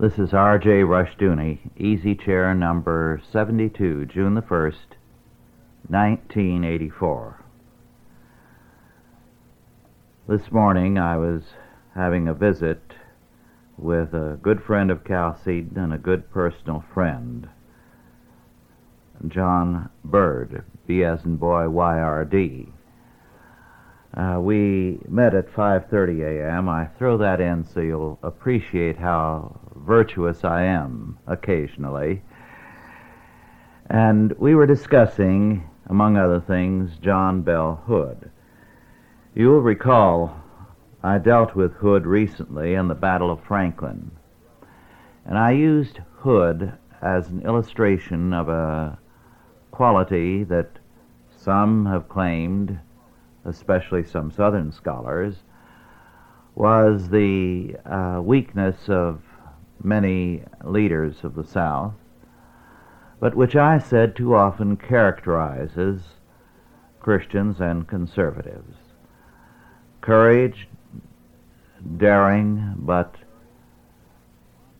This is R.J. Rushdoony, Easy Chair number 72, June the 1st, 1984. This morning I was having a visit with a good friend of Cal Seaton and a good personal friend, John Byrd, B as in boy, Y-R-D. Uh, we met at 5:30 a.m. I throw that in so you'll appreciate how virtuous I am occasionally. And we were discussing, among other things, John Bell Hood. You will recall I dealt with Hood recently in the Battle of Franklin, and I used Hood as an illustration of a quality that some have claimed especially some Southern scholars, was the uh, weakness of many leaders of the South, but which I said too often characterizes Christians and conservatives. Courage, daring, but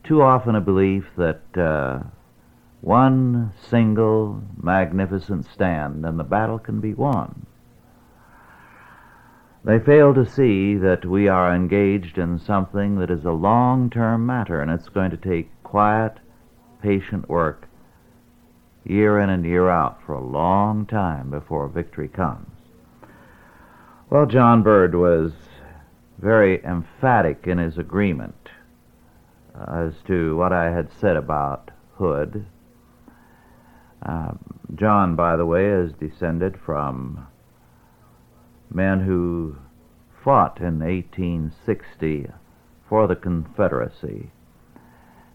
too often a belief that uh, one single magnificent stand and the battle can be won. They fail to see that we are engaged in something that is a long term matter and it's going to take quiet, patient work year in and year out for a long time before victory comes. Well, John Byrd was very emphatic in his agreement as to what I had said about Hood. Uh, John, by the way, is descended from men who fought in 1860 for the Confederacy.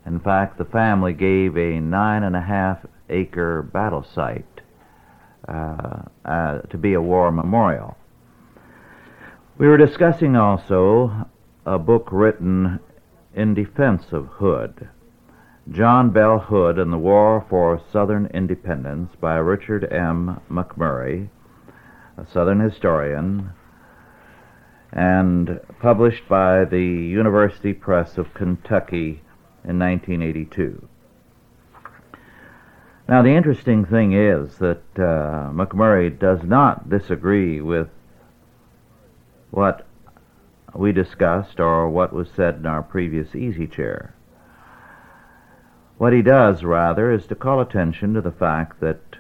In fact, the family gave a nine and a half acre battle site uh, uh, to be a war memorial. We were discussing also a book written in defense of Hood, John Bell Hood and the War for Southern Independence by Richard M. McMurry, a Southern historian, and published by the University Press of Kentucky in 1982. Now, the interesting thing is that uh, McMurry does not disagree with what we discussed or what was said in our previous easy chair. What he does, rather, is to call attention to the fact that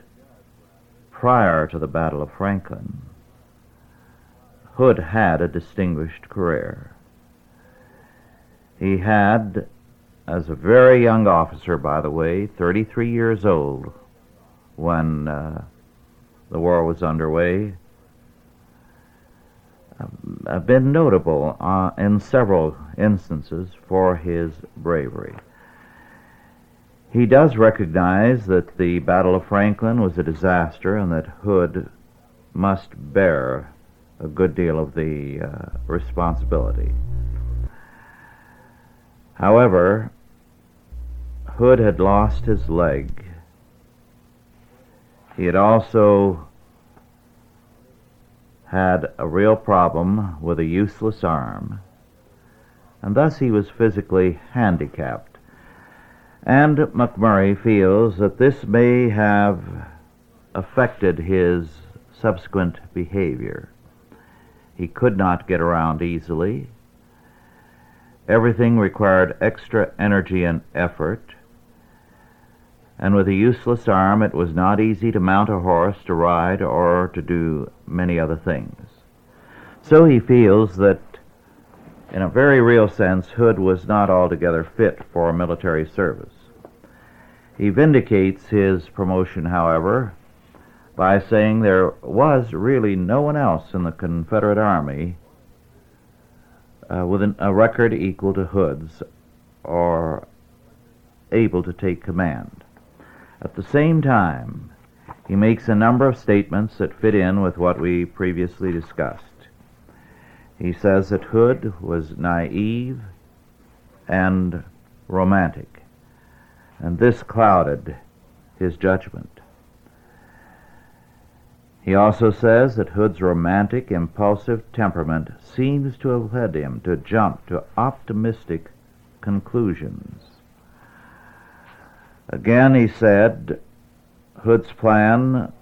prior to the Battle of Franklin, Hood had a distinguished career. He had, as a very young officer, by the way, 33 years old when uh, the war was underway, uh, been notable uh, in several instances for his bravery. He does recognize that the Battle of Franklin was a disaster and that Hood must bear a good deal of the uh, responsibility. However, Hood had lost his leg. He had also had a real problem with a useless arm, and thus he was physically handicapped and McMurry feels that this may have affected his subsequent behavior. He could not get around easily. Everything required extra energy and effort. And with a useless arm, it was not easy to mount a horse, to ride, or to do many other things. So he feels that in a very real sense, Hood was not altogether fit for military service. He vindicates his promotion, however, by saying there was really no one else in the Confederate Army uh, with an, a record equal to Hood's or able to take command. At the same time, he makes a number of statements that fit in with what we previously discussed. He says that Hood was naive and romantic, and this clouded his judgment. He also says that Hood's romantic, impulsive temperament seems to have led him to jump to optimistic conclusions. Again, he said, Hood's plan,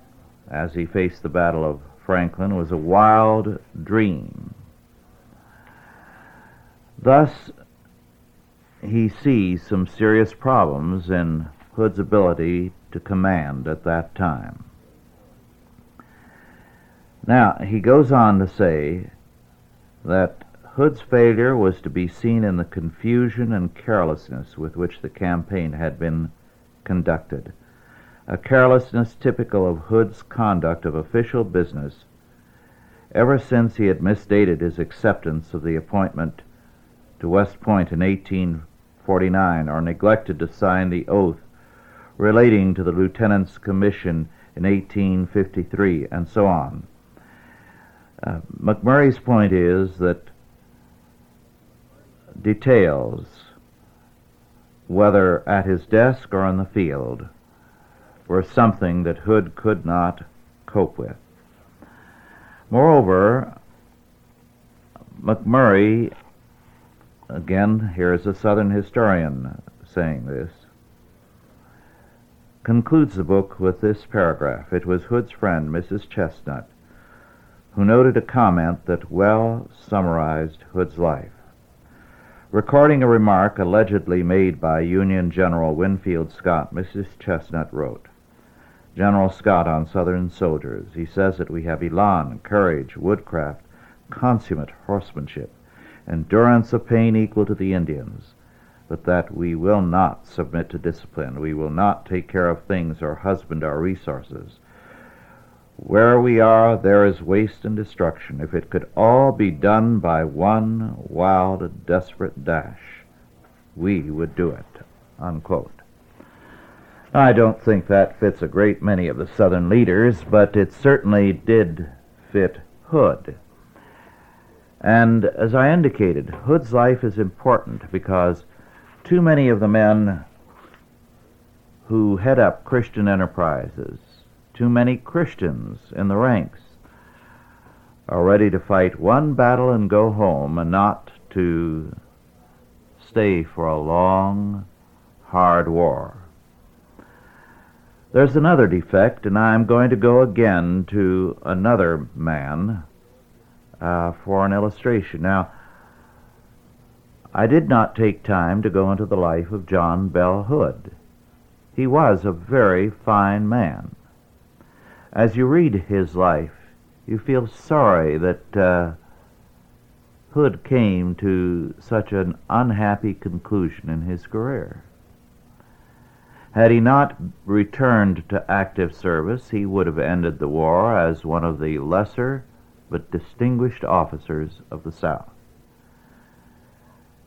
as he faced the Battle of Franklin, was a wild dream. Thus, he sees some serious problems in Hood's ability to command at that time. Now, he goes on to say that Hood's failure was to be seen in the confusion and carelessness with which the campaign had been conducted, a carelessness typical of Hood's conduct of official business ever since he had misstated his acceptance of the appointment to West Point in 1849 or neglected to sign the oath relating to the lieutenant's commission in 1853, and so on. Uh, McMurry's point is that details, whether at his desk or on the field, were something that Hood could not cope with. Moreover, McMurry, again, here is a Southern historian saying this, concludes the book with this paragraph. It was Hood's friend, Mrs. Chesnut, who noted a comment that well summarized Hood's life. Recording a remark allegedly made by Union General Winfield Scott, Mrs. Chesnut wrote, General Scott on Southern soldiers. He says that we have elan, courage, woodcraft, consummate horsemanship, endurance of pain equal to the Indians, but that we will not submit to discipline. We will not take care of things or husband our resources. Where we are, there is waste and destruction. If it could all be done by one wild, desperate dash, we would do it. Unquote. I don't think that fits a great many of the Southern leaders, but it certainly did fit Hood. And as I indicated, Hood's life is important because too many of the men who head up Christian enterprises too many Christians in the ranks are ready to fight one battle and go home and not to stay for a long, hard war. There's another defect, and I'm going to go again to another man uh, for an illustration. Now, I did not take time to go into the life of John Bell Hood. He was a very fine man as you read his life, you feel sorry that uh, Hood came to such an unhappy conclusion in his career. Had he not returned to active service, he would have ended the war as one of the lesser but distinguished officers of the South.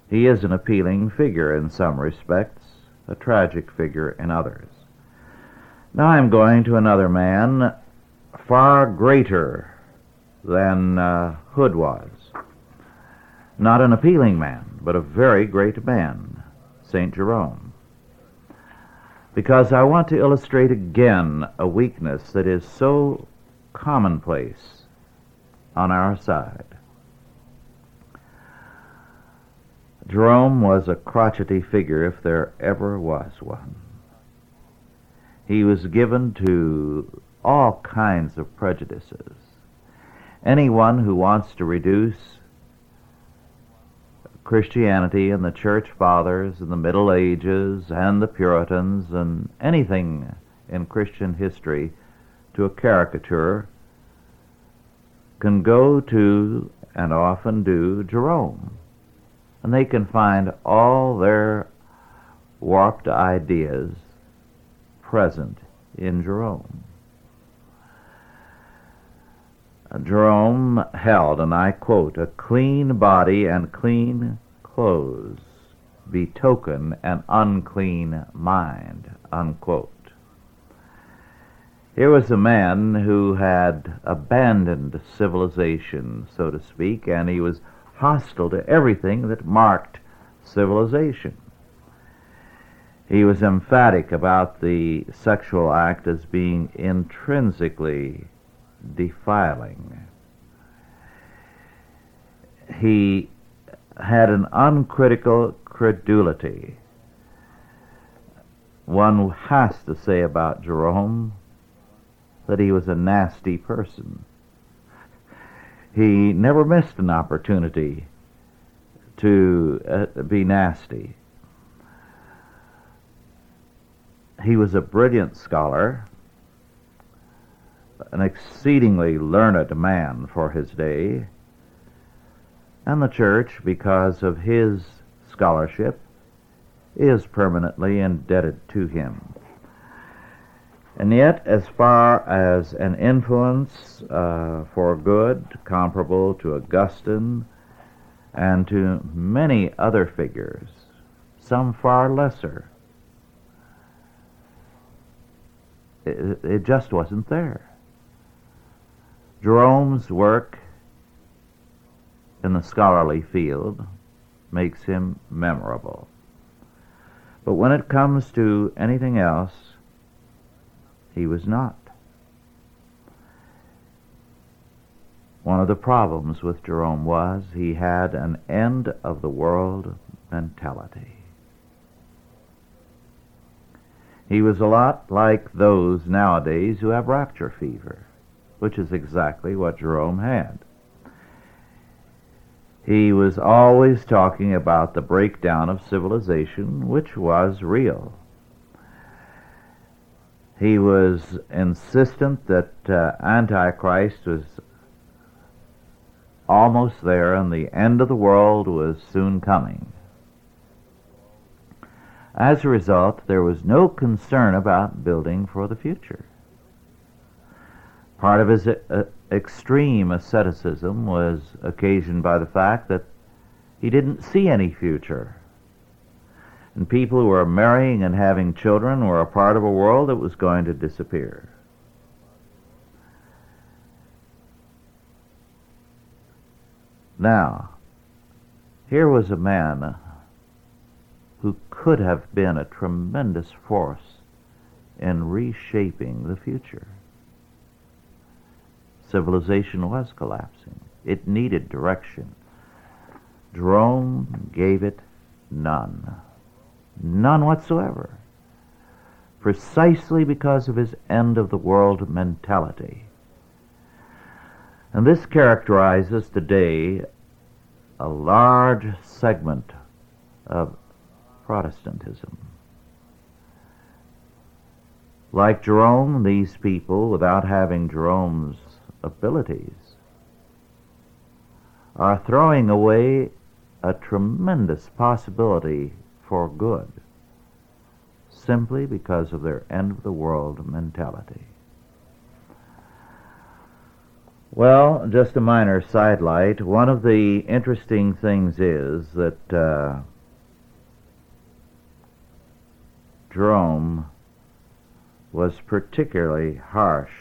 He is an appealing figure in some respects, a tragic figure in others. Now I'm going to another man far greater than uh, Hood was. Not an appealing man, but a very great man, St. Jerome. Because I want to illustrate again a weakness that is so commonplace on our side. Jerome was a crotchety figure if there ever was one. He was given to all kinds of prejudices. Anyone who wants to reduce Christianity and the Church Fathers and the Middle Ages and the Puritans and anything in Christian history to a caricature can go to, and often do, Jerome. And they can find all their warped ideas present in Jerome. Jerome held, and I quote, a clean body and clean clothes betoken an unclean mind, unquote. Here was a man who had abandoned civilization, so to speak, and he was hostile to everything that marked civilization. He was emphatic about the sexual act as being intrinsically defiling. He had an uncritical credulity. one has to say about Jerome that he was a nasty person. He never missed an opportunity to uh, be nasty. He was a brilliant scholar, an exceedingly learned man for his day, and the church, because of his scholarship, is permanently indebted to him. And yet, as far as an influence uh, for good comparable to Augustine and to many other figures, some far lesser, it, it just wasn't there. Jerome's work in the scholarly field makes him memorable. But when it comes to anything else, he was not. One of the problems with Jerome was he had an end of the world mentality. He was a lot like those nowadays who have rapture fever, which is exactly what Jerome had. He was always talking about the breakdown of civilization, which was real. He was insistent that uh, Antichrist was almost there and the end of the world was soon coming. As a result, there was no concern about building for the future. Part of his uh, extreme asceticism was occasioned by the fact that he didn't see any future. And people who were marrying and having children were a part of a world that was going to disappear. Now, here was a man who could have been a tremendous force in reshaping the future civilization was collapsing. It needed direction. Jerome gave it none. None whatsoever. Precisely because of his end of the world mentality. And this characterizes today a large segment of Protestantism. Like Jerome, these people, without having Jerome's abilities are throwing away a tremendous possibility for good simply because of their end of the world mentality. Well, just a minor sidelight. One of the interesting things is that uh, Jerome was particularly harsh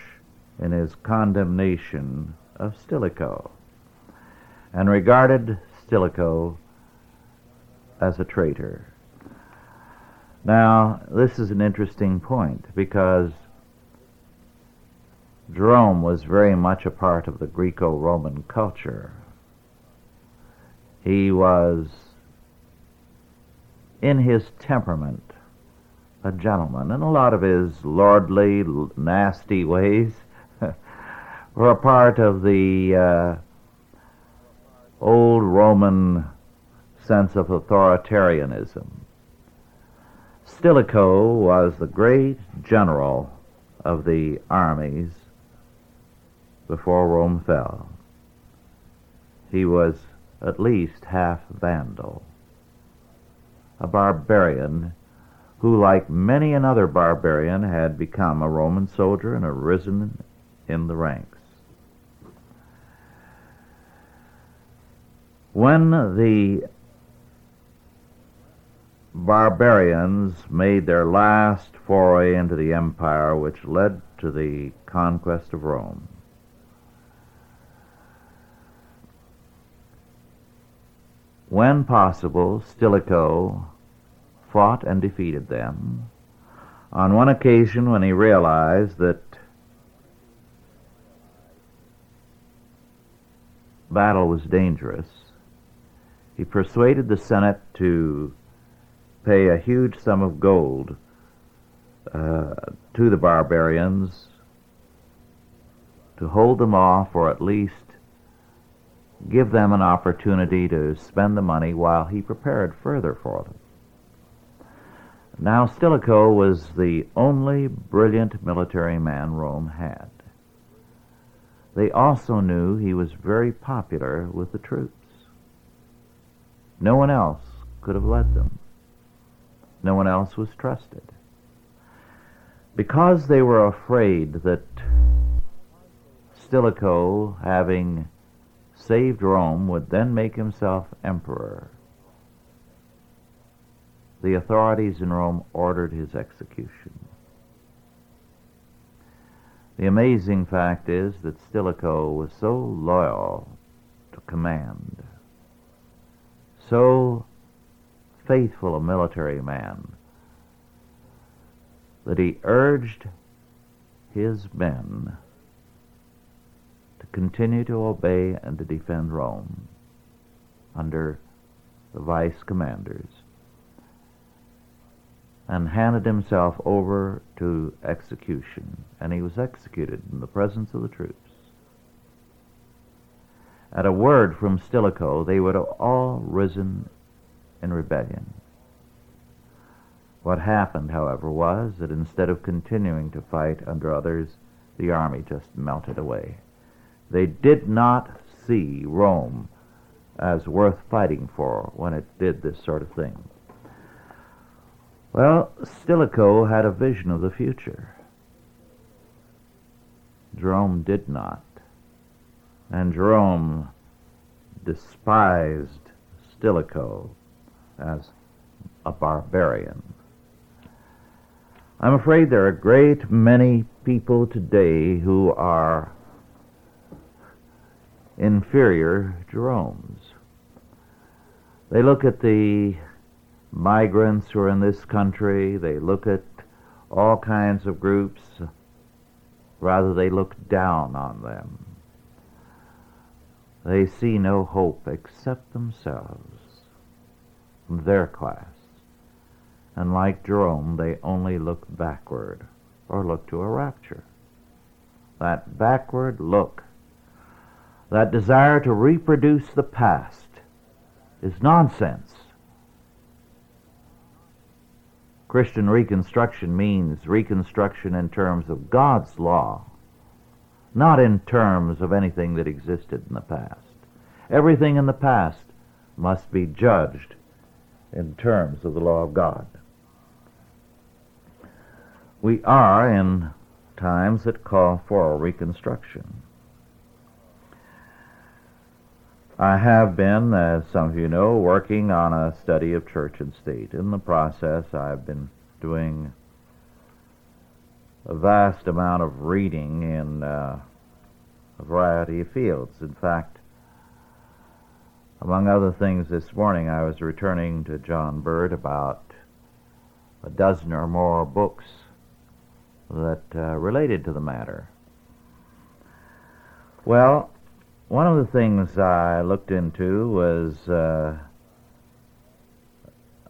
in his condemnation of Stilicho and regarded Stilicho as a traitor. Now, this is an interesting point because Jerome was very much a part of the Greco Roman culture. He was, in his temperament, a gentleman, and a lot of his lordly, nasty ways were a part of the uh, old Roman sense of authoritarianism. Stilicho was the great general of the armies before Rome fell. He was at least half Vandal, a barbarian who, like many another barbarian, had become a Roman soldier and arisen in the ranks. When the barbarians made their last foray into the empire, which led to the conquest of Rome, when possible, Stilicho fought and defeated them. On one occasion, when he realized that battle was dangerous, he persuaded the Senate to pay a huge sum of gold uh, to the barbarians to hold them off or at least give them an opportunity to spend the money while he prepared further for them. Now, Stilicho was the only brilliant military man Rome had. They also knew he was very popular with the troops. No one else could have led them. No one else was trusted. Because they were afraid that Stilicho, having saved Rome, would then make himself emperor, the authorities in Rome ordered his execution. The amazing fact is that Stilicho was so loyal to command, so faithful a military man, that he urged his men to continue to obey and to defend Rome under the vice commanders and handed himself over to execution, and he was executed in the presence of the troops. At a word from Stilicho, they would have all risen in rebellion. What happened, however, was that instead of continuing to fight under others, the army just melted away. They did not see Rome as worth fighting for when it did this sort of thing. Well, Stilicho had a vision of the future. Jerome did not. And Jerome despised Stilicho as a barbarian. I'm afraid there are a great many people today who are inferior Jeromes. They look at the migrants who are in this country. They look at all kinds of groups. Rather, they look down on them. They see no hope except themselves, their class. And like Jerome, they only look backward or look to a rapture. That backward look, that desire to reproduce the past, is nonsense. Christian reconstruction means reconstruction in terms of God's law, not in terms of anything that existed in the past. Everything in the past must be judged in terms of the law of God. We are in times that call for reconstruction. I have been, as some of you know, working on a study of church and state. In the process, I've been doing a vast amount of reading in uh, a variety of fields. In fact, among other things, this morning I was returning to John Byrd about a dozen or more books that uh, related to the matter. Well, one of the things I looked into was uh,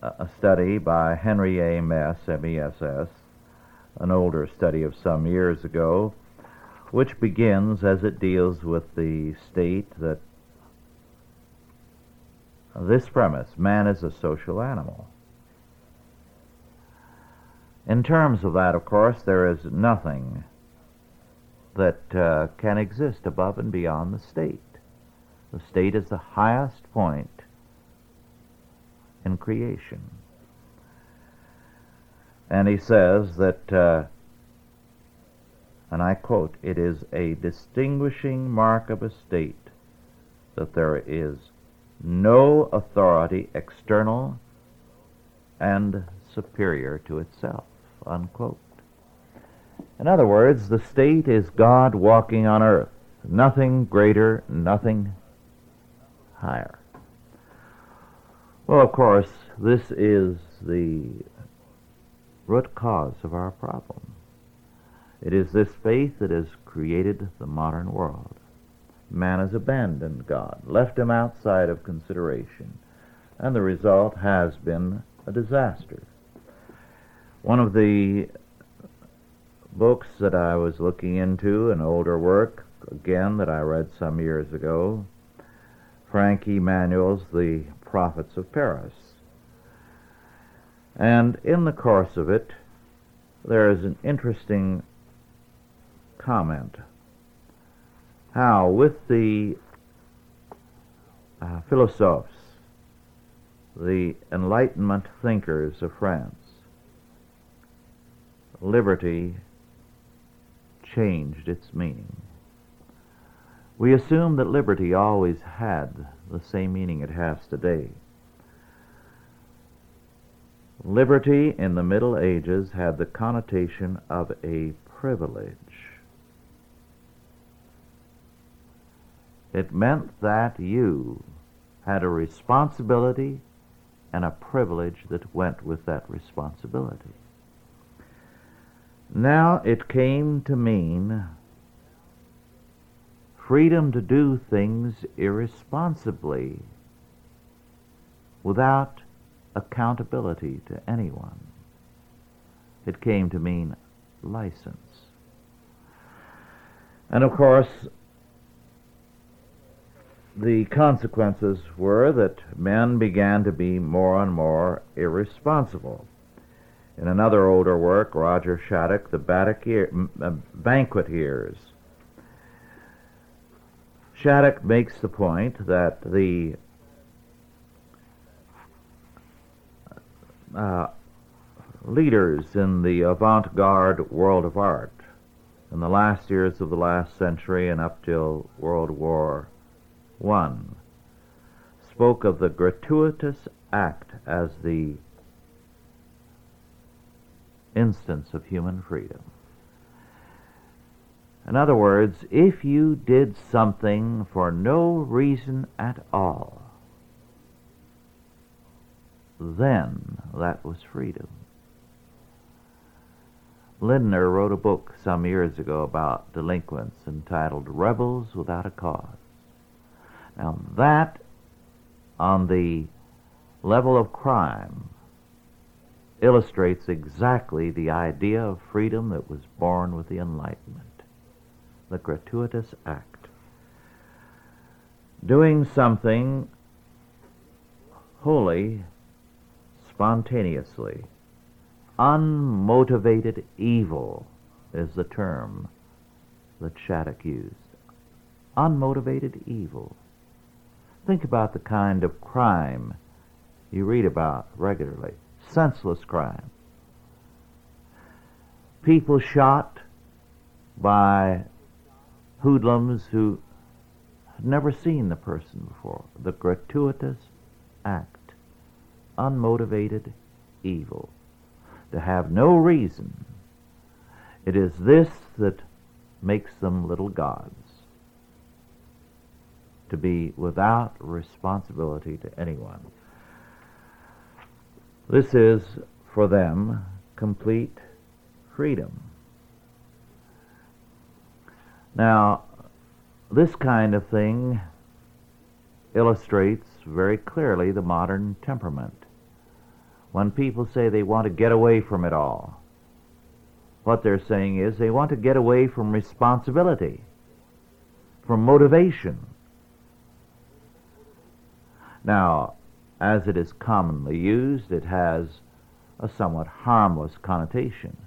a study by Henry A. Mess, M-E-S-S, an older study of some years ago, which begins as it deals with the state that this premise, man is a social animal. In terms of that, of course, there is nothing that uh, can exist above and beyond the state. The state is the highest point in creation. And he says that, uh, and I quote, it is a distinguishing mark of a state that there is no authority external and superior to itself, unquote. In other words, the state is God walking on earth. Nothing greater, nothing higher. Well, of course, this is the root cause of our problem. It is this faith that has created the modern world. Man has abandoned God, left him outside of consideration, and the result has been a disaster. One of the books that I was looking into, an older work, again, that I read some years ago, Frank Emmanuel's The Prophets of Paris. And in the course of it, there is an interesting comment how, with the uh, philosophes, the Enlightenment thinkers of France, liberty changed its meaning. We assume that liberty always had the same meaning it has today. Liberty in the Middle Ages had the connotation of a privilege. It meant that you had a responsibility and a privilege that went with that responsibility. Now it came to mean freedom to do things irresponsibly without accountability to anyone. It came to mean license. And of course, the consequences were that men began to be more and more irresponsible. In another older work, Roger Shattuck, The uh, Banquet Years, Shattuck makes the point that the uh, leaders in the avant-garde world of art in the last years of the last century and up till World War I spoke of the gratuitous act as the instance of human freedom. In other words, if you did something for no reason at all, then that was freedom. Lindner wrote a book some years ago about delinquents entitled Rebels Without a Cause. Now, that, on the level of crime, illustrates exactly the idea of freedom that was born with the Enlightenment the gratuitous act. Doing something wholly, spontaneously, unmotivated evil is the term that Shattuck used. Unmotivated evil. Think about the kind of crime you read about regularly senseless crime. People shot by hoodlums who had never seen the person before. The gratuitous act, unmotivated evil, to have no reason. It is this that makes them little gods, to be without responsibility to anyone. This is, for them, complete freedom. Now, this kind of thing illustrates very clearly the modern temperament. When people say they want to get away from it all, what they're saying is they want to get away from responsibility, from motivation. Now, as it is commonly used, it has a somewhat harmless connotation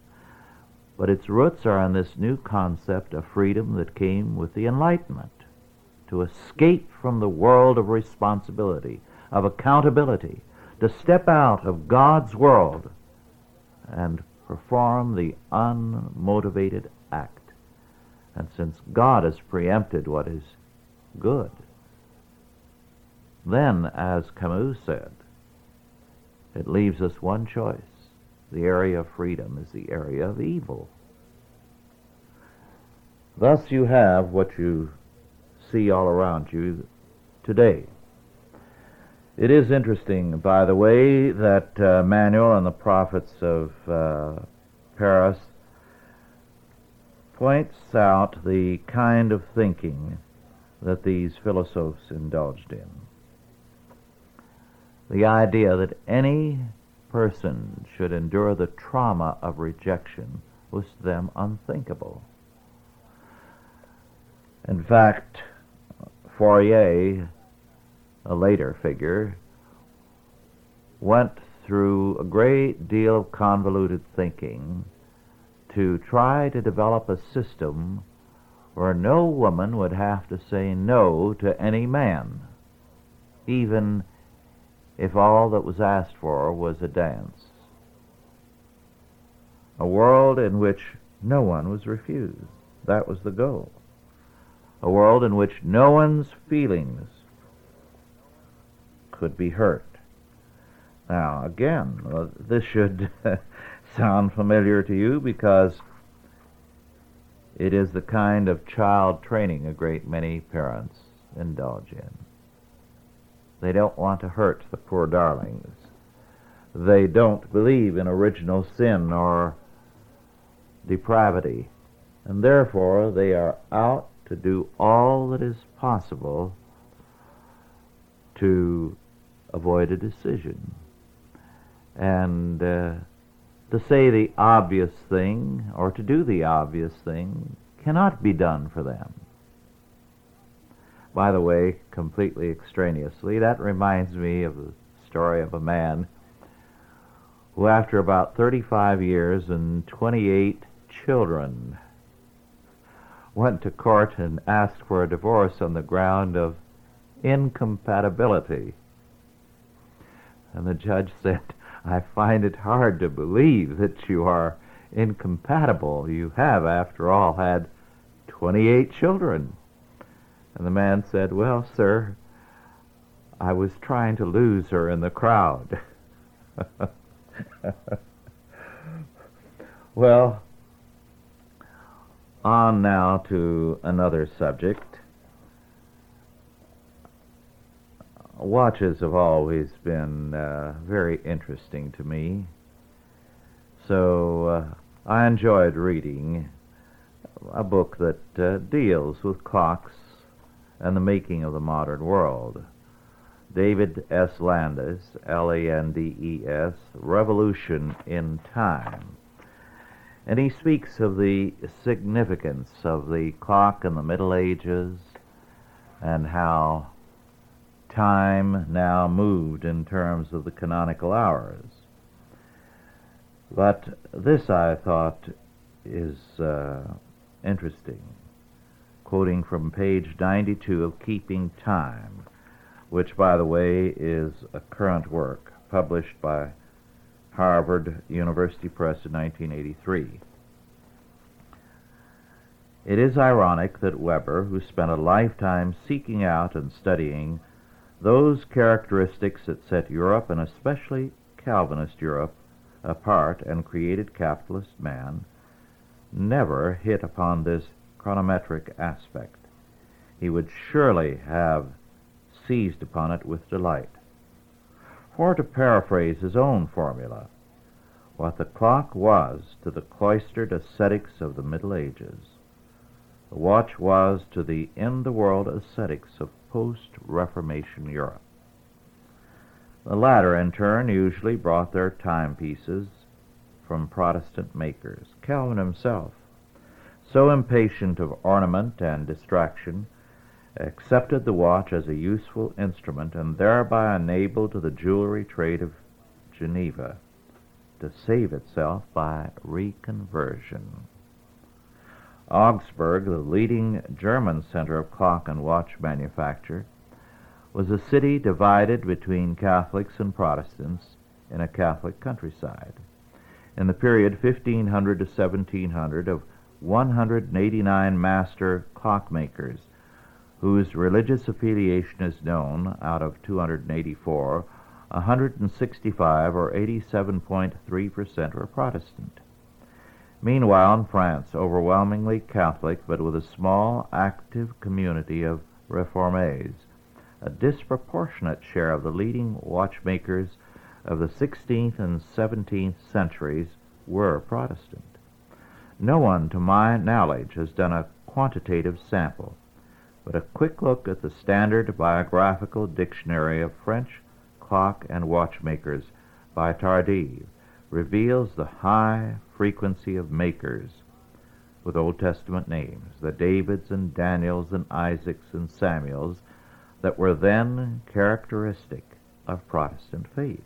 but its roots are in this new concept of freedom that came with the Enlightenment to escape from the world of responsibility, of accountability, to step out of God's world and perform the unmotivated act. And since God has preempted what is good, then, as Camus said, it leaves us one choice the area of freedom is the area of evil. Thus you have what you see all around you today. It is interesting, by the way, that uh, Manuel and the prophets of uh, Paris points out the kind of thinking that these philosophes indulged in. The idea that any person should endure the trauma of rejection was to them unthinkable. In fact, Fourier, a later figure, went through a great deal of convoluted thinking to try to develop a system where no woman would have to say no to any man, even if all that was asked for was a dance. A world in which no one was refused. That was the goal. A world in which no one's feelings could be hurt. Now, again, uh, this should sound familiar to you because it is the kind of child training a great many parents indulge in. They don't want to hurt the poor darlings. They don't believe in original sin or depravity, and therefore they are out to do all that is possible to avoid a decision. And uh, to say the obvious thing or to do the obvious thing cannot be done for them. By the way, completely extraneously, that reminds me of the story of a man who, after about 35 years and 28 children, went to court and asked for a divorce on the ground of incompatibility. And the judge said, I find it hard to believe that you are incompatible. You have, after all, had 28 children. And the man said, Well, sir, I was trying to lose her in the crowd. well, on now to another subject. Watches have always been uh, very interesting to me, so uh, I enjoyed reading a book that uh, deals with clocks and the making of the modern world. David S. Landes, L A N D E S, Revolution in Time. And he speaks of the significance of the clock in the Middle Ages and how time now moved in terms of the canonical hours. But this I thought is uh, interesting, quoting from page 92 of Keeping Time, which, by the way, is a current work published by Harvard University Press in 1983. It is ironic that Weber, who spent a lifetime seeking out and studying those characteristics that set Europe, and especially Calvinist Europe, apart and created capitalist man, never hit upon this chronometric aspect. He would surely have seized upon it with delight. For to paraphrase his own formula, what the clock was to the cloistered ascetics of the Middle Ages, the watch was to the in the world ascetics of post Reformation Europe. The latter, in turn, usually brought their timepieces from Protestant makers. Calvin himself, so impatient of ornament and distraction, accepted the watch as a useful instrument and thereby enabled the jewelry trade of Geneva to save itself by reconversion. Augsburg, the leading German center of clock and watch manufacture, was a city divided between Catholics and Protestants in a Catholic countryside. In the period 1500 to 1700, of 189 master clockmakers whose religious affiliation is known, out of 284, 165 or 87.3% were Protestant. Meanwhile, in France, overwhelmingly Catholic, but with a small, active community of reformés, a disproportionate share of the leading watchmakers of the 16th and 17th centuries were Protestant. No one, to my knowledge, has done a quantitative sample, but a quick look at the standard biographical dictionary of French clock and watchmakers by Tardif reveals the high frequency of makers with Old Testament names, the Davids and Daniels and Isaacs and Samuels that were then characteristic of Protestant faith.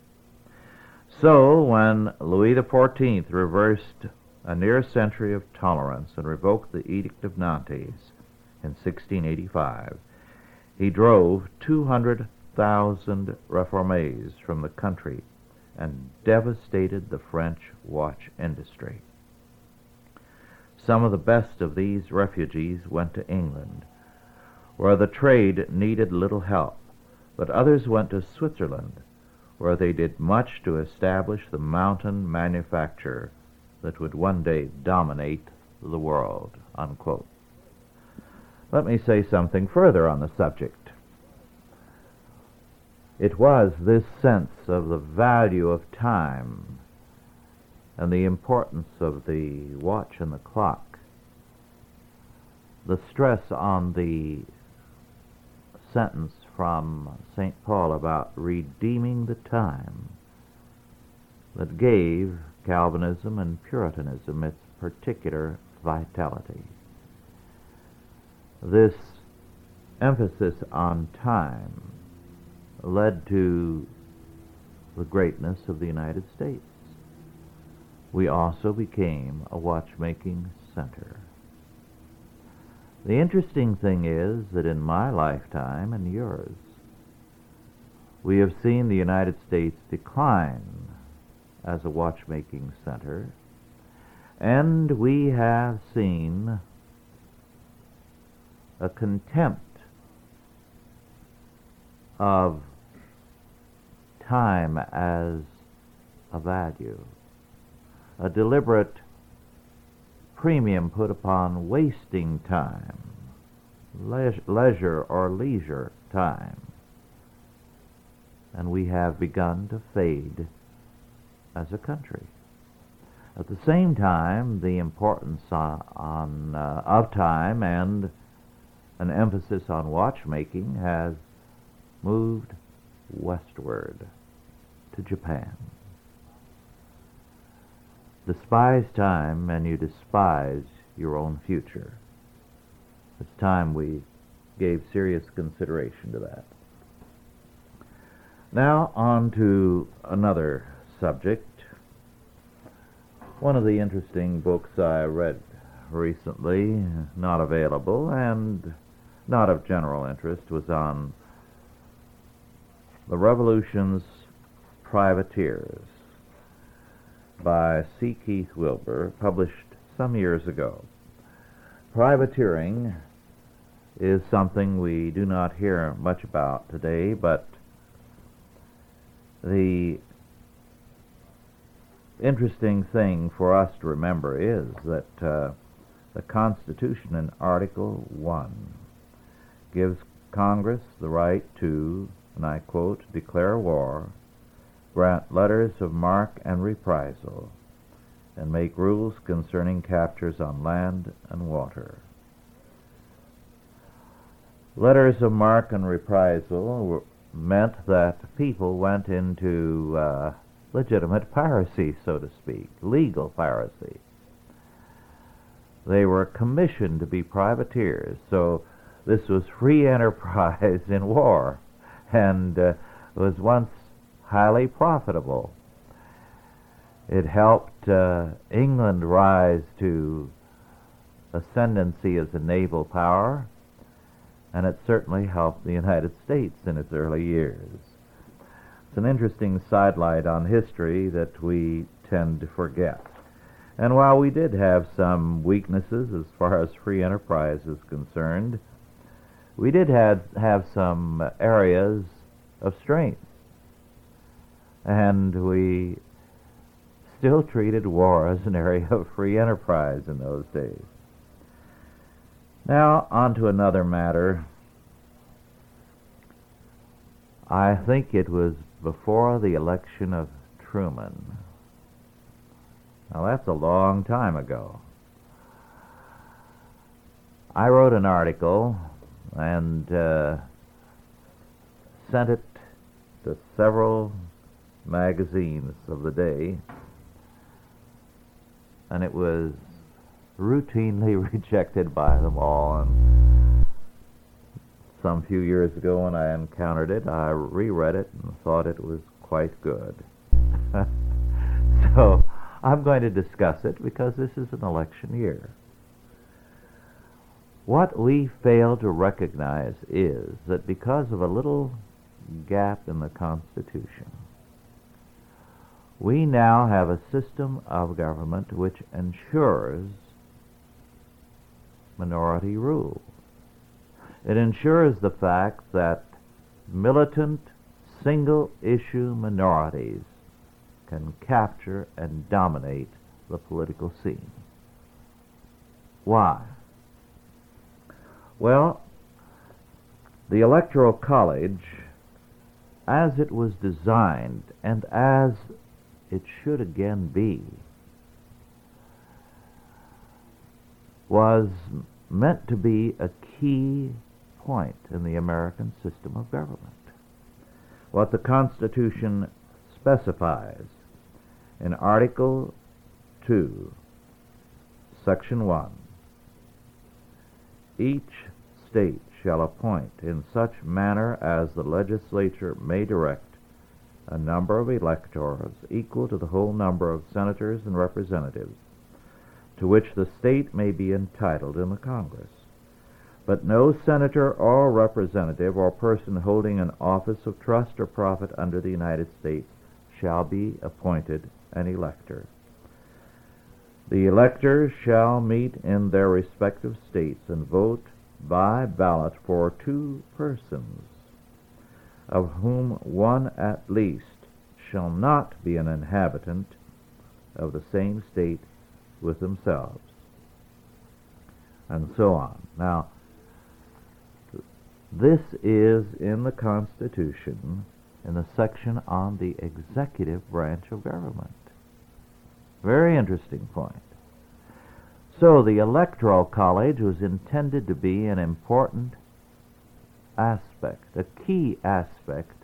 So, when Louis XIV reversed a near century of tolerance and revoked the Edict of Nantes in 1685, he drove 200,000 reformés from the country and devastated the French watch industry. Some of the best of these refugees went to England, where the trade needed little help, but others went to Switzerland, where they did much to establish the mountain manufacture that would one day dominate the world. Unquote. Let me say something further on the subject. It was this sense of the value of time and the importance of the watch and the clock, the stress on the sentence from St. Paul about redeeming the time that gave Calvinism and Puritanism its particular vitality. This emphasis on time led to the greatness of the United States we also became a watchmaking center. The interesting thing is that in my lifetime and yours, we have seen the United States decline as a watchmaking center, and we have seen a contempt of time as a value a deliberate premium put upon wasting time, leisure or leisure time. And we have begun to fade as a country. At the same time, the importance on, on uh, of time and an emphasis on watchmaking has moved westward to Japan despise time and you despise your own future. It's time we gave serious consideration to that. Now, on to another subject. One of the interesting books I read recently, not available and not of general interest, was on the Revolution's privateers by C. Keith Wilbur, published some years ago. Privateering is something we do not hear much about today, but the interesting thing for us to remember is that uh, the Constitution in Article 1 gives Congress the right to, and I quote, declare war grant letters of marque and reprisal, and make rules concerning captures on land and water. Letters of marque and reprisal meant that people went into uh, legitimate piracy, so to speak, legal piracy. They were commissioned to be privateers, so this was free enterprise in war, and uh, was once highly profitable. It helped uh, England rise to ascendancy as a naval power, and it certainly helped the United States in its early years. It's an interesting sidelight on history that we tend to forget. And while we did have some weaknesses as far as free enterprise is concerned, we did have, have some areas of strength and we still treated war as an area of free enterprise in those days. Now, on to another matter. I think it was before the election of Truman. Now, that's a long time ago. I wrote an article and uh, sent it to several magazines of the day. and it was routinely rejected by them all. And some few years ago, when I encountered it, I reread it and thought it was quite good. so I'm going to discuss it because this is an election year. What we fail to recognize is that because of a little gap in the Constitution, we now have a system of government which ensures minority rule. It ensures the fact that militant single issue minorities can capture and dominate the political scene. Why? Well, the Electoral College, as it was designed and as it should again be, was meant to be a key point in the American system of government. What the Constitution specifies in Article 2, Section 1 each state shall appoint in such manner as the legislature may direct a number of electors equal to the whole number of senators and representatives to which the state may be entitled in the Congress. But no senator or representative or person holding an office of trust or profit under the United States shall be appointed an elector. The electors shall meet in their respective states and vote by ballot for two persons of whom one at least shall not be an inhabitant of the same state with themselves, and so on. Now, this is in the Constitution in the section on the executive branch of government. Very interesting point. So the Electoral College was intended to be an important aspect, a key aspect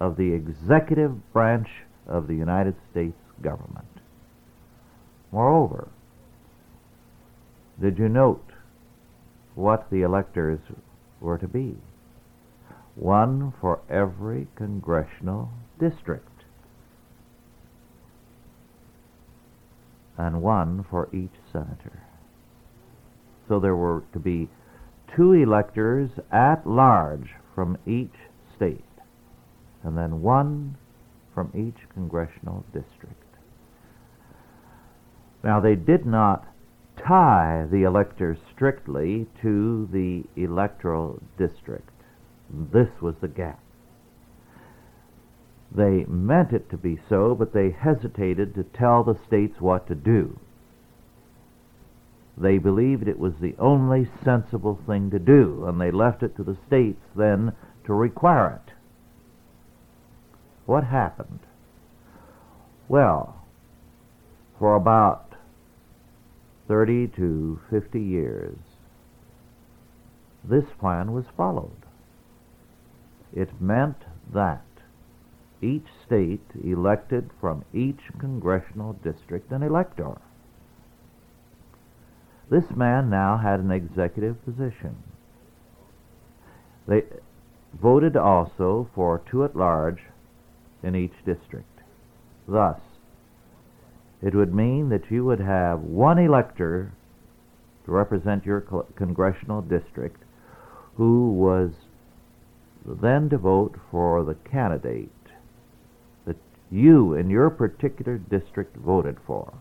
of the executive branch of the United States government. Moreover, did you note what the electors were to be? One for every congressional district, and one for each senator. So there were to be two electors at large from each state, and then one from each congressional district. Now, they did not tie the electors strictly to the electoral district. This was the gap. They meant it to be so, but they hesitated to tell the states what to do. They believed it was the only sensible thing to do, and they left it to the states then to require it. What happened? Well, for about 30 to 50 years, this plan was followed. It meant that each state elected from each congressional district an elector. This man now had an executive position. They voted also for two at large in each district. Thus, it would mean that you would have one elector to represent your congressional district who was then to vote for the candidate that you in your particular district voted for.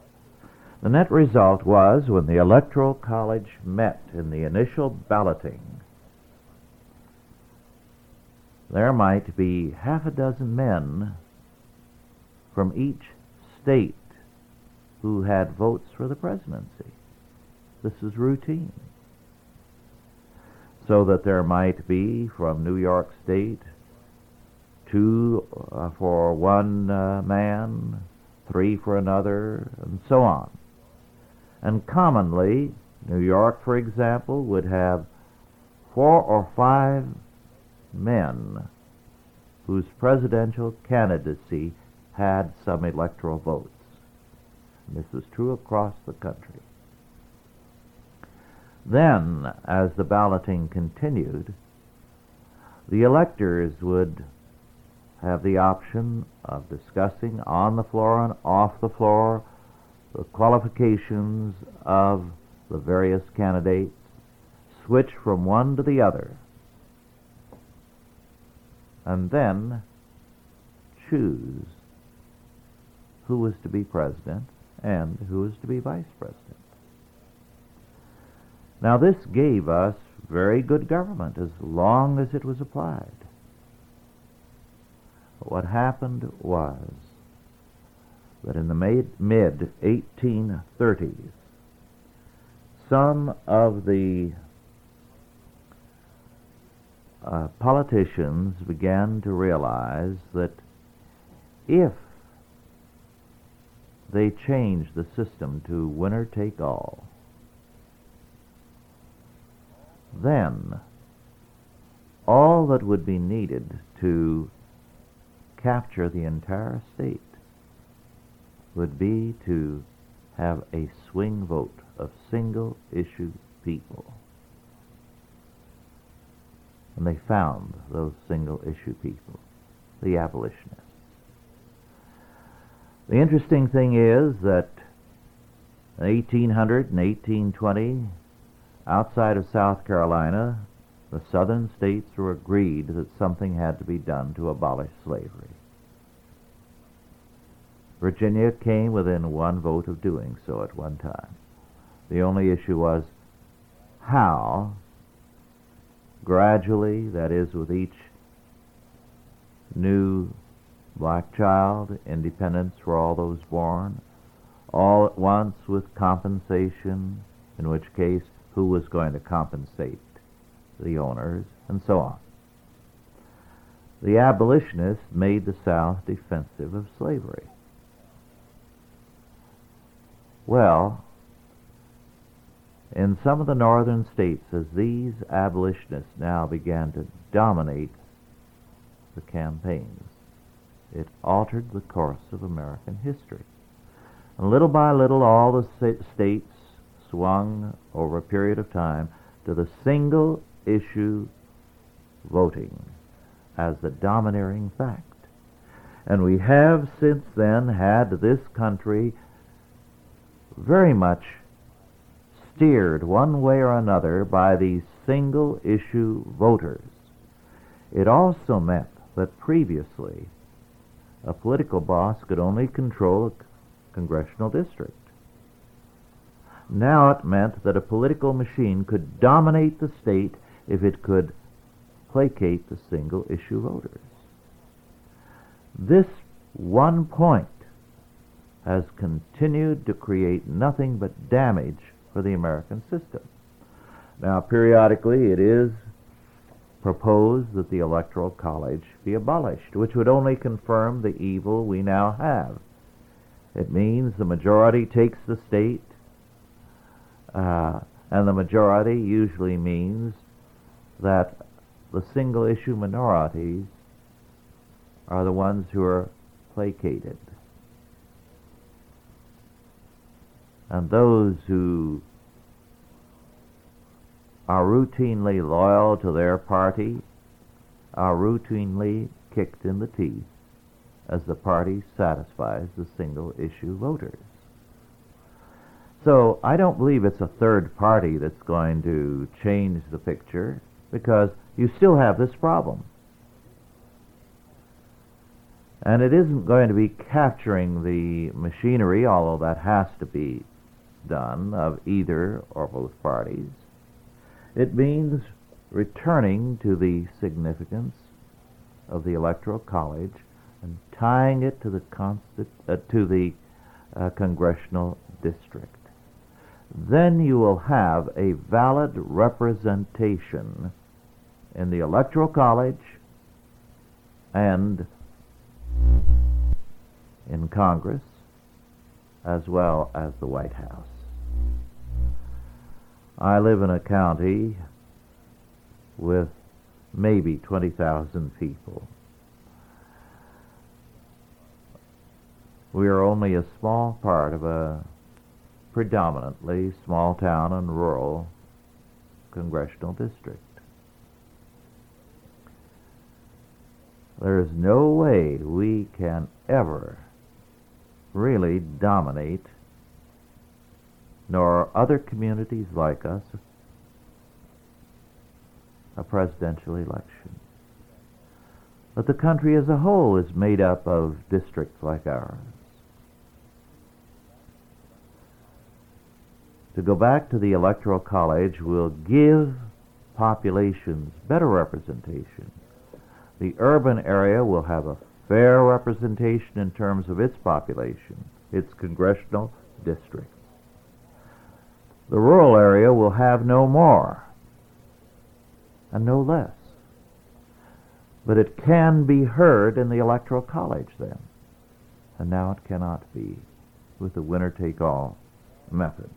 The net result was when the Electoral College met in the initial balloting, there might be half a dozen men from each state who had votes for the presidency. This is routine. So that there might be from New York State two uh, for one uh, man, three for another, and so on. And commonly, New York, for example, would have four or five men whose presidential candidacy had some electoral votes. This was true across the country. Then, as the balloting continued, the electors would have the option of discussing on the floor and off the floor the qualifications of the various candidates, switch from one to the other, and then choose who was to be president and who was to be vice president. Now, this gave us very good government as long as it was applied. But what happened was that in the mid 1830s, some of the uh, politicians began to realize that if they changed the system to winner take all, then all that would be needed to capture the entire state would be to have a swing vote of single issue people. And they found those single issue people, the abolitionists. The interesting thing is that in 1800 and 1820, outside of South Carolina, the southern states were agreed that something had to be done to abolish slavery. Virginia came within one vote of doing so at one time. The only issue was how, gradually, that is, with each new black child, independence for all those born, all at once with compensation, in which case, who was going to compensate the owners, and so on. The abolitionists made the South defensive of slavery. Well, in some of the northern states, as these abolitionists now began to dominate the campaigns, it altered the course of American history. And little by little, all the states swung over a period of time to the single issue voting as the domineering fact. And we have since then had this country very much steered one way or another by these single issue voters. It also meant that previously a political boss could only control a congressional district. Now it meant that a political machine could dominate the state if it could placate the single issue voters. This one point has continued to create nothing but damage for the American system. Now, periodically, it is proposed that the Electoral College be abolished, which would only confirm the evil we now have. It means the majority takes the state, uh, and the majority usually means that the single issue minorities are the ones who are placated. And those who are routinely loyal to their party are routinely kicked in the teeth as the party satisfies the single issue voters. So I don't believe it's a third party that's going to change the picture because you still have this problem. And it isn't going to be capturing the machinery, although that has to be done, of either or both parties. It means returning to the significance of the Electoral College and tying it to the, uh, to the uh, congressional district. Then you will have a valid representation in the Electoral College and in Congress as well as the White House. I live in a county with maybe 20,000 people. We are only a small part of a predominantly small town and rural congressional district. There is no way we can ever really dominate, nor are other communities like us, a presidential election. But the country as a whole is made up of districts like ours. To go back to the Electoral College will give populations better representation. The urban area will have a fair representation in terms of its population, its congressional districts. The rural area will have no more and no less. But it can be heard in the Electoral College then. And now it cannot be with the winner take all method.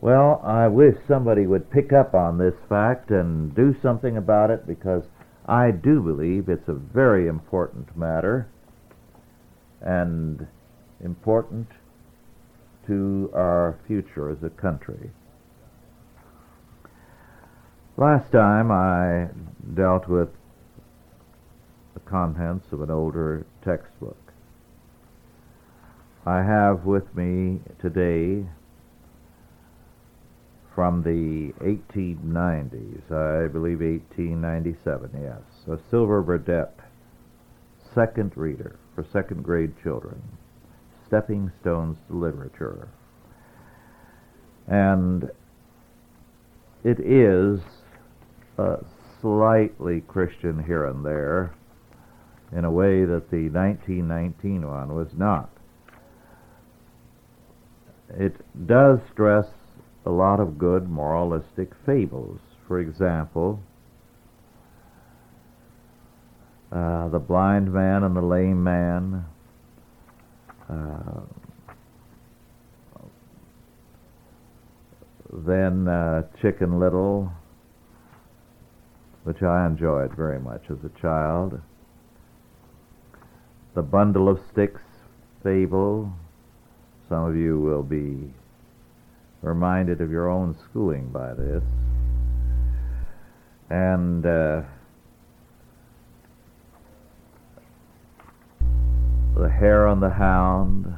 Well, I wish somebody would pick up on this fact and do something about it because I do believe it's a very important matter and important to our future as a country. Last time I dealt with the contents of an older textbook. I have with me today from the 1890s, I believe 1897, yes, a Silver Burdett second reader for second grade children, Stepping Stones to Literature. And it is slightly Christian here and there in a way that the 1919 one was not. It does stress a lot of good moralistic fables. For example, uh, the blind man and the lame man. Uh, then uh, Chicken Little, which I enjoyed very much as a child. The Bundle of Sticks fable. Some of you will be reminded of your own schooling by this. And uh, the hare and the hound,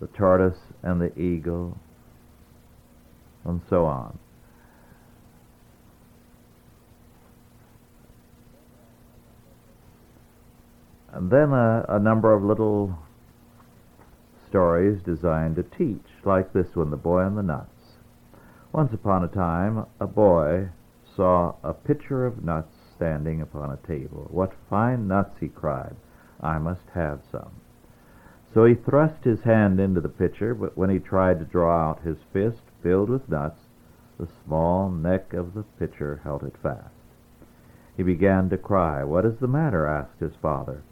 the tortoise and the eagle, and so on. And then a, a number of little stories designed to teach, like this one, The Boy and the Nuts. Once upon a time, a boy saw a pitcher of nuts standing upon a table. What fine nuts, he cried. I must have some. So he thrust his hand into the pitcher, but when he tried to draw out his fist filled with nuts, the small neck of the pitcher held it fast. He began to cry. What is the matter? asked his father.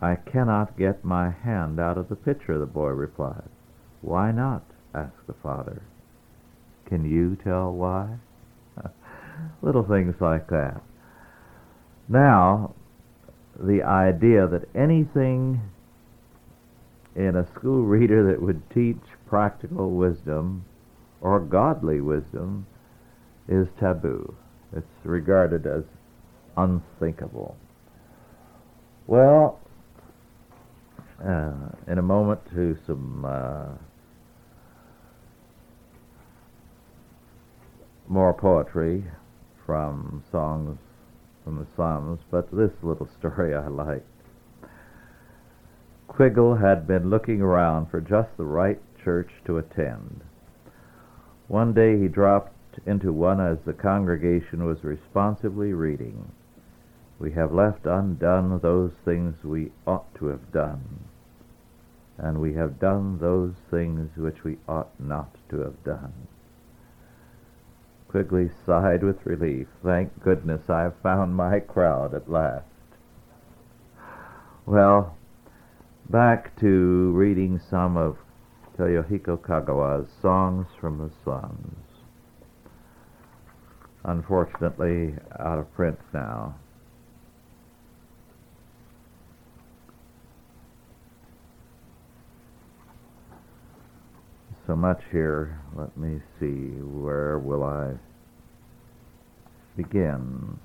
I cannot get my hand out of the pitcher, the boy replied. Why not? asked the father. Can you tell why? Little things like that. Now, the idea that anything in a school reader that would teach practical wisdom or godly wisdom is taboo. It's regarded as unthinkable. Well, uh, in a moment to some uh, more poetry from songs from the Psalms, but this little story I like. Quiggle had been looking around for just the right church to attend. One day he dropped into one as the congregation was responsively reading. We have left undone those things we ought to have done, and we have done those things which we ought not to have done. Quigley sighed with relief. Thank goodness I've found my crowd at last. Well, back to reading some of Toyohiko Kagawa's Songs from the Slums. Unfortunately, out of print now. So much here. Let me see. Where will I begin?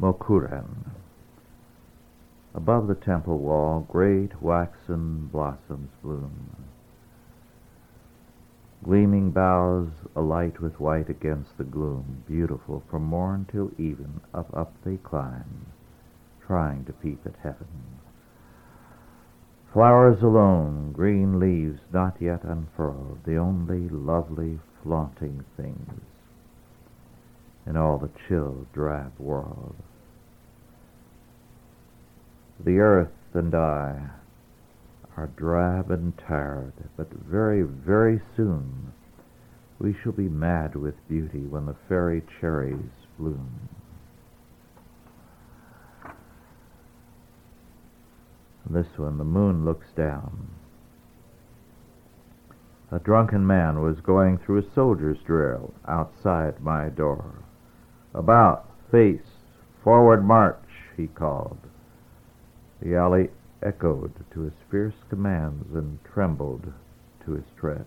Mokuren. Above the temple wall, great waxen blossoms bloom. Gleaming boughs alight with white against the gloom, beautiful from morn till even, up, up they climb, trying to peep at heaven. Flowers alone, green leaves not yet unfurled, the only lovely flaunting things in all the chill, drab world. The earth and I are drab and tired, but very, very soon we shall be mad with beauty when the fairy cherries bloom. This one, the moon looks down. A drunken man was going through a soldier's drill outside my door. About, face, forward march, he called. The alley echoed to his fierce commands and trembled to his tread.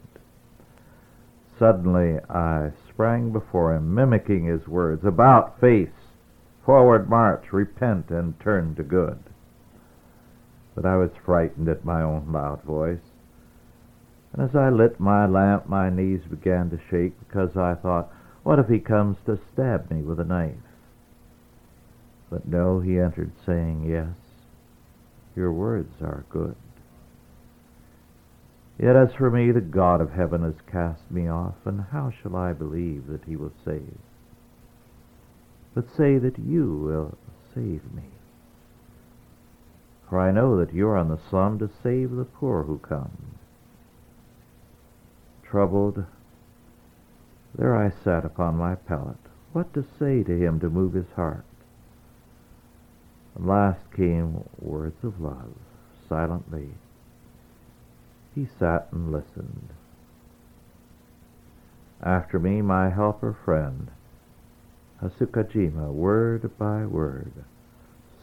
Suddenly I sprang before him, mimicking his words, About, face, forward march, repent, and turn to good. But I was frightened at my own loud voice, and as I lit my lamp my knees began to shake because I thought, What if he comes to stab me with a knife? But no, he entered saying, Yes, your words are good. Yet as for me, the God of heaven has cast me off, and how shall I believe that he will save? But say that you will save me. For I know that you are on the slum to save the poor who come. Troubled, there I sat upon my pallet, what to say to him to move his heart. And last came words of love, silently. He sat and listened. After me, my helper friend, Hasukajima, word by word,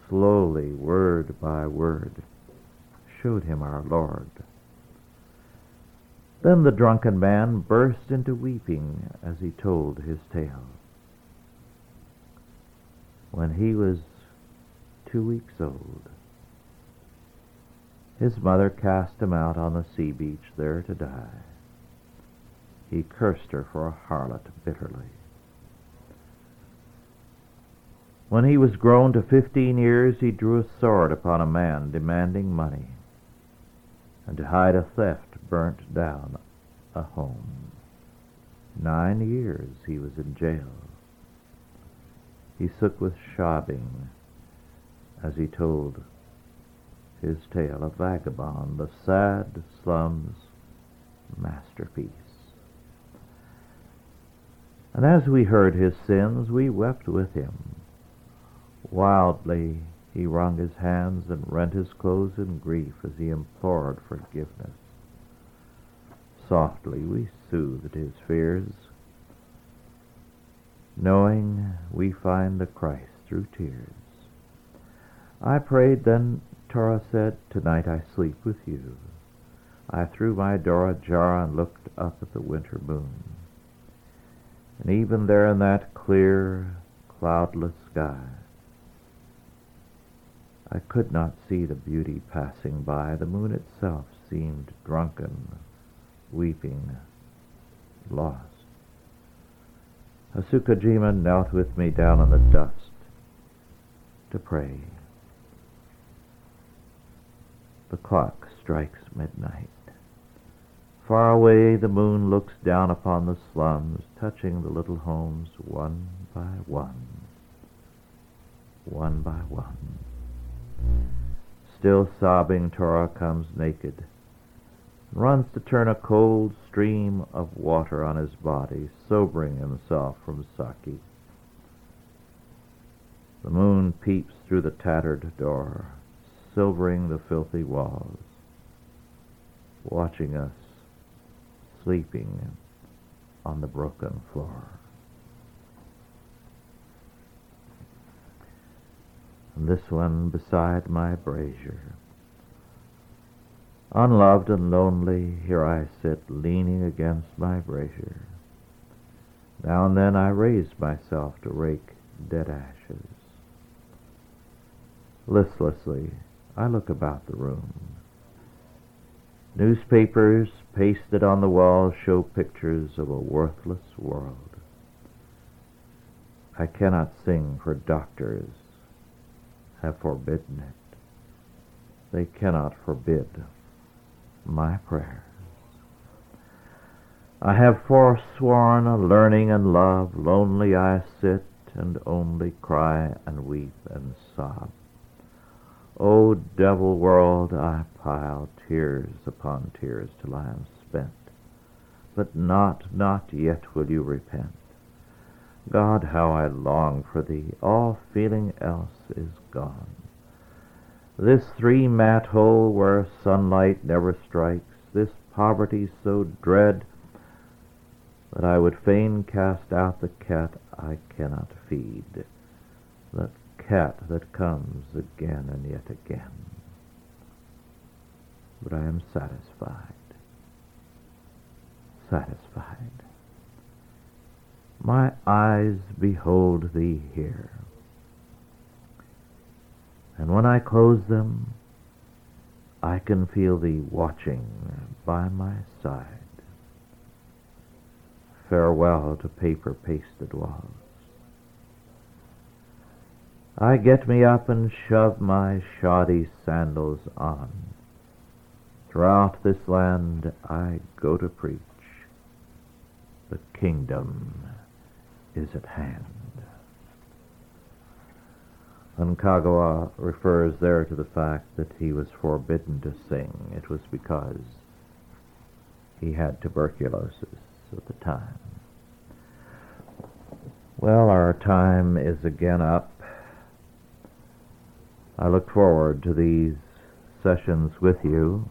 slowly, word by word, showed him our Lord. Then the drunken man burst into weeping as he told his tale. When he was two weeks old. His mother cast him out on the sea beach there to die. He cursed her for a harlot bitterly. When he was grown to fifteen years, he drew a sword upon a man demanding money, and to hide a theft burnt down a home. Nine years he was in jail. He shook with shabbing as he told his tale of Vagabond, the sad slums masterpiece. And as we heard his sins, we wept with him. Wildly he wrung his hands and rent his clothes in grief as he implored forgiveness. Softly we soothed his fears, knowing we find the Christ through tears. I prayed, then Torah said, Tonight I sleep with you. I threw my door ajar and looked up at the winter moon. And even there in that clear, cloudless sky, I could not see the beauty passing by. The moon itself seemed drunken, weeping, lost. Hasukajima knelt with me down in the dust to pray. The clock strikes midnight. Far away the moon looks down upon the slums, touching the little homes one by one, one by one. Still sobbing, Torah comes naked, runs to turn a cold stream of water on his body, sobering himself from sake. The moon peeps through the tattered door silvering the filthy walls, watching us sleeping on the broken floor. And this one beside my brazier, Unloved and lonely, here I sit, leaning against my brazier. Now and then I raise myself to rake dead ashes. Listlessly, I look about the room. Newspapers pasted on the walls show pictures of a worthless world. I cannot sing for doctors have forbidden it. They cannot forbid my prayers. I have forsworn learning and love, lonely I sit and only cry and weep and sob. O devil world, I pile tears upon tears till I am spent. But not, not yet will you repent. God, how I long for thee, all feeling else is gone. This three mat hole where sunlight never strikes, this poverty so dread that I would fain cast out the cat I cannot feed, the cat that comes again and yet again. But I am satisfied, satisfied. My eyes behold thee here, and when I close them, I can feel thee watching by my side. Farewell to paper pasted walls. I get me up and shove my shoddy sandals on. Throughout this land I go to preach. The kingdom is at hand. Kagawa refers there to the fact that he was forbidden to sing. It was because he had tuberculosis at the time. Well, our time is again up. I look forward to these sessions with you.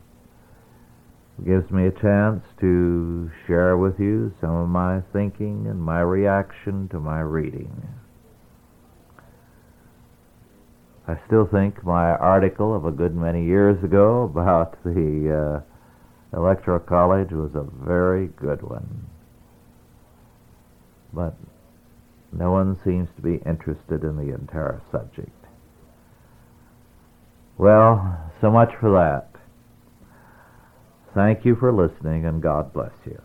It gives me a chance to share with you some of my thinking and my reaction to my reading. I still think my article of a good many years ago about the uh, Electoral College was a very good one. But no one seems to be interested in the entire subject. Well, so much for that. Thank you for listening, and God bless you.